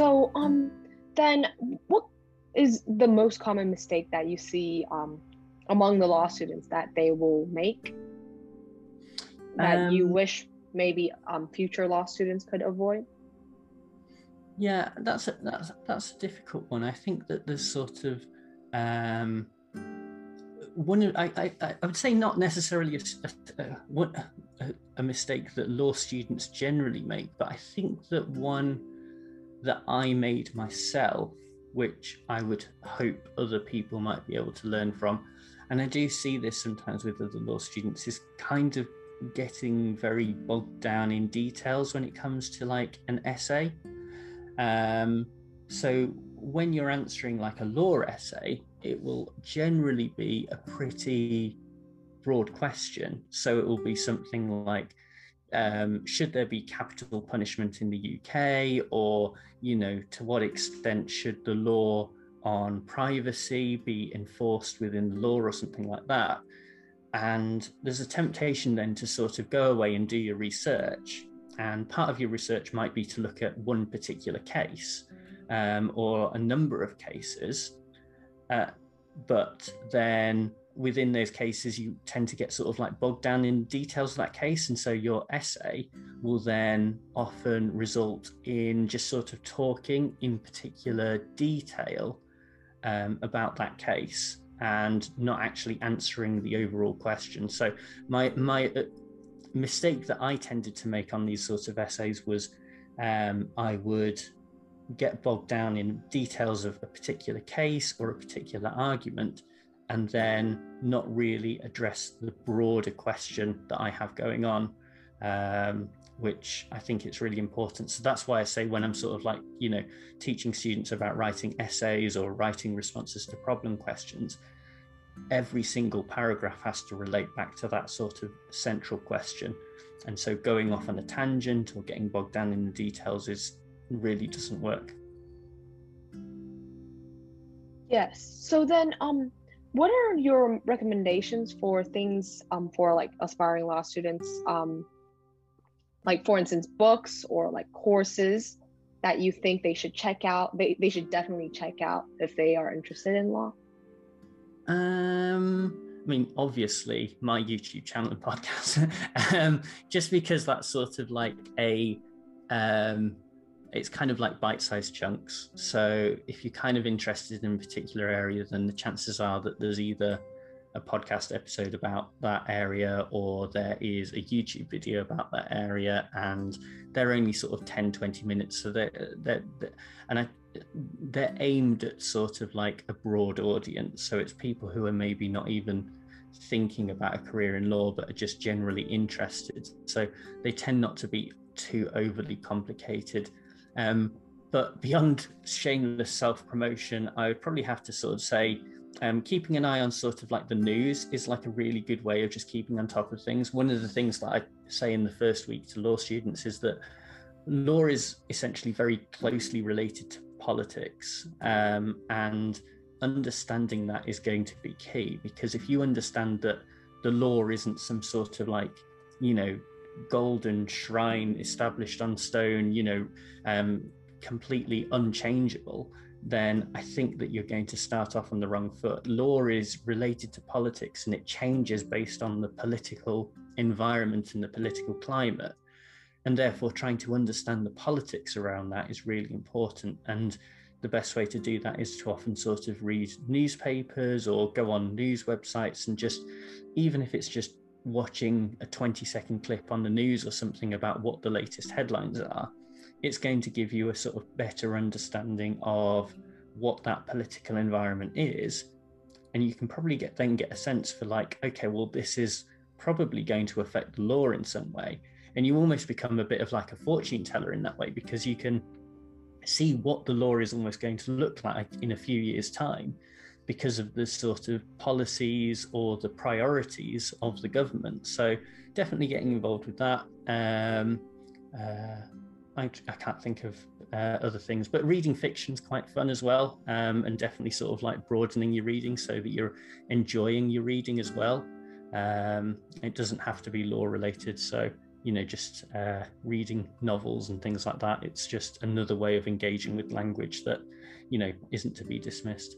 so um then what is the most common mistake that you see um among the law students that they will make that um, you wish maybe um future law students could avoid? Yeah, that's a, that's that's a difficult one. I think that there's sort of um, one. I, I I would say not necessarily a, a, a mistake that law students generally make, but I think that one that I made myself, which I would hope other people might be able to learn from, and I do see this sometimes with other law students, is kind of getting very bogged down in details when it comes to like an essay. Um, so when you're answering like a law essay, it will generally be a pretty broad question. So it will be something like, um, should there be capital punishment in the UK, or you know, to what extent should the law on privacy be enforced within the law, or something like that? And there's a temptation then to sort of go away and do your research and part of your research might be to look at one particular case um, or a number of cases. Uh, but then within those cases, you tend to get sort of like bogged down in details of that case. And so your essay will then often result in just sort of talking in particular detail um, about that case and not actually answering the overall question. So my my uh, mistake that I tended to make on these sorts of essays was um, I would get bogged down in details of a particular case or a particular argument and then not really address the broader question that I have going on, um, which I think it's really important. So that's why I say when I'm sort of like, you know, teaching students about writing essays or writing responses to problem questions, every single paragraph has to relate back to that sort of central question. And so going off on a tangent or getting bogged down in the details is really doesn't work. Yes. So then um what are your recommendations for things um for like aspiring law students um like for instance books or like courses that you think they should check out they, they should definitely check out if they are interested in law? Um, I mean, obviously, my YouTube channel and podcast, um, just because that's sort of like a, um, it's kind of like bite-sized chunks. So if you're kind of interested in a particular area, then the chances are that there's either a podcast episode about that area or there is a YouTube video about that area, and they're only sort of 10, 20 minutes. So they're, they're, they're and I they're aimed at sort of like a broad audience. So it's people who are maybe not even thinking about a career in law, but are just generally interested. So they tend not to be too overly complicated. Um, but beyond shameless self promotion, I would probably have to sort of say, um, keeping an eye on sort of like the news is like a really good way of just keeping on top of things. One of the things that I say in the first week to law students is that law is essentially very closely related to politics. Um, and understanding that is going to be key because if you understand that the law isn't some sort of like, you know, golden shrine established on stone, you know, um, completely unchangeable, then I think that you're going to start off on the wrong foot. Law is related to politics and it changes based on the political environment and the political climate and therefore trying to understand the politics around that is really important and the best way to do that is to often sort of read newspapers or go on news websites and just even if it's just watching a 20 second clip on the news or something about what the latest headlines are it's going to give you a sort of better understanding of what that political environment is. And you can probably get then get a sense for like okay well this is probably going to affect the law in some way. And you almost become a bit of like a fortune teller in that way because you can see what the law is almost going to look like in a few years time because of the sort of policies or the priorities of the government. So definitely getting involved with that. Um, uh, I, I, can't think of uh, other things but reading fiction is quite fun as well. Um, and definitely sort of like broadening your reading so that you're enjoying your reading as well. Um, it doesn't have to be law related. So you know just uh, reading novels and things like that. It's just another way of engaging with language that you know isn't to be dismissed.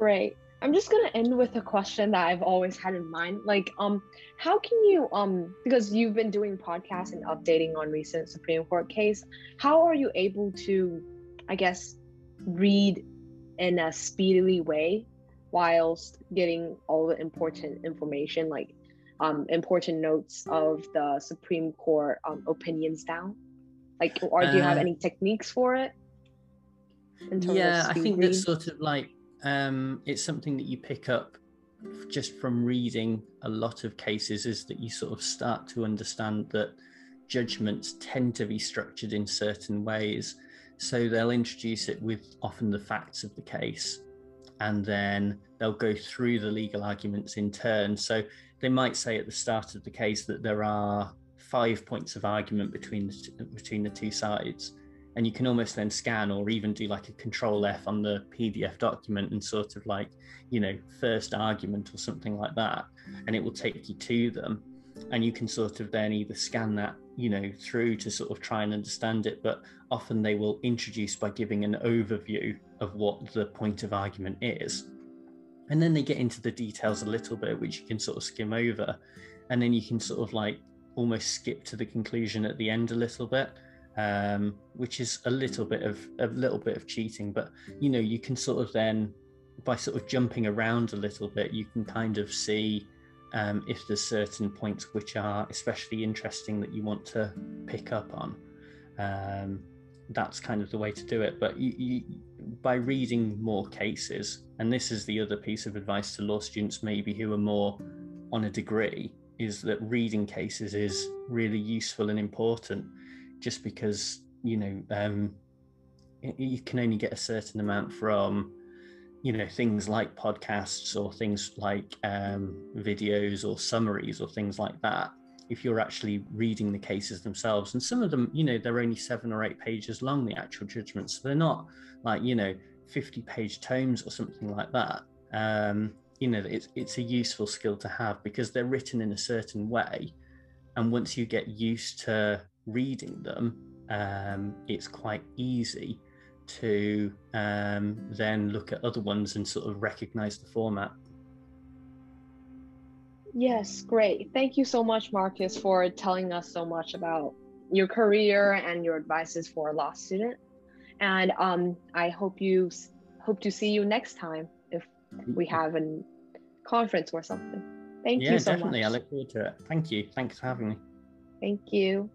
Great. I'm just gonna end with a question that I've always had in mind. Like, um, how can you, um, because you've been doing podcasts and updating on recent Supreme Court case, how are you able to, I guess, read in a speedily way whilst getting all the important information, like um, important notes of the Supreme Court um, opinions down? Like, or do you have uh, any techniques for it? yeah, I think that's sort of like um, it's something that you pick up just from reading a lot of cases is that you sort of start to understand that judgments tend to be structured in certain ways. So they'll introduce it with often the facts of the case, and then they'll go through the legal arguments in turn. So they might say at the start of the case that there are five points of argument between the between the two sides, and you can almost then scan or even do like a control F on the PDF document and sort of like, you know, first argument or something like that. And it will take you to them. And you can sort of then either scan that, you know, through to sort of try and understand it. But often they will introduce by giving an overview of what the point of argument is. And then they get into the details a little bit, which you can sort of skim over. And then you can sort of like almost skip to the conclusion at the end a little bit um, which is a little bit of a little bit of cheating. But you know, you can sort of then by sort of jumping around a little bit, you can kind of see um, if there's certain points which are especially interesting that you want to pick up on. Um, that's kind of the way to do it. But you, you, by reading more cases, and this is the other piece of advice to law students maybe who are more on a degree, is that reading cases is really useful and important just because you know um, you can only get a certain amount from you know things like podcasts or things like um, videos or summaries or things like that if you're actually reading the cases themselves. And some of them you know they're only seven or eight pages long the actual judgments. So they're not like you know 50 page tomes or something like that. Um, you know it's, it's a useful skill to have because they're written in a certain way. And once you get used to reading them, um, it's quite easy to um, then look at other ones and sort of recognize the format. Yes, great. Thank you so much, Marcus, for telling us so much about your career and your advices for a law student. And um, I hope you hope to see you next time if we have a conference or something. Thank yeah, you so definitely. much. I look forward to it. Thank you. Thanks for having me. Thank you.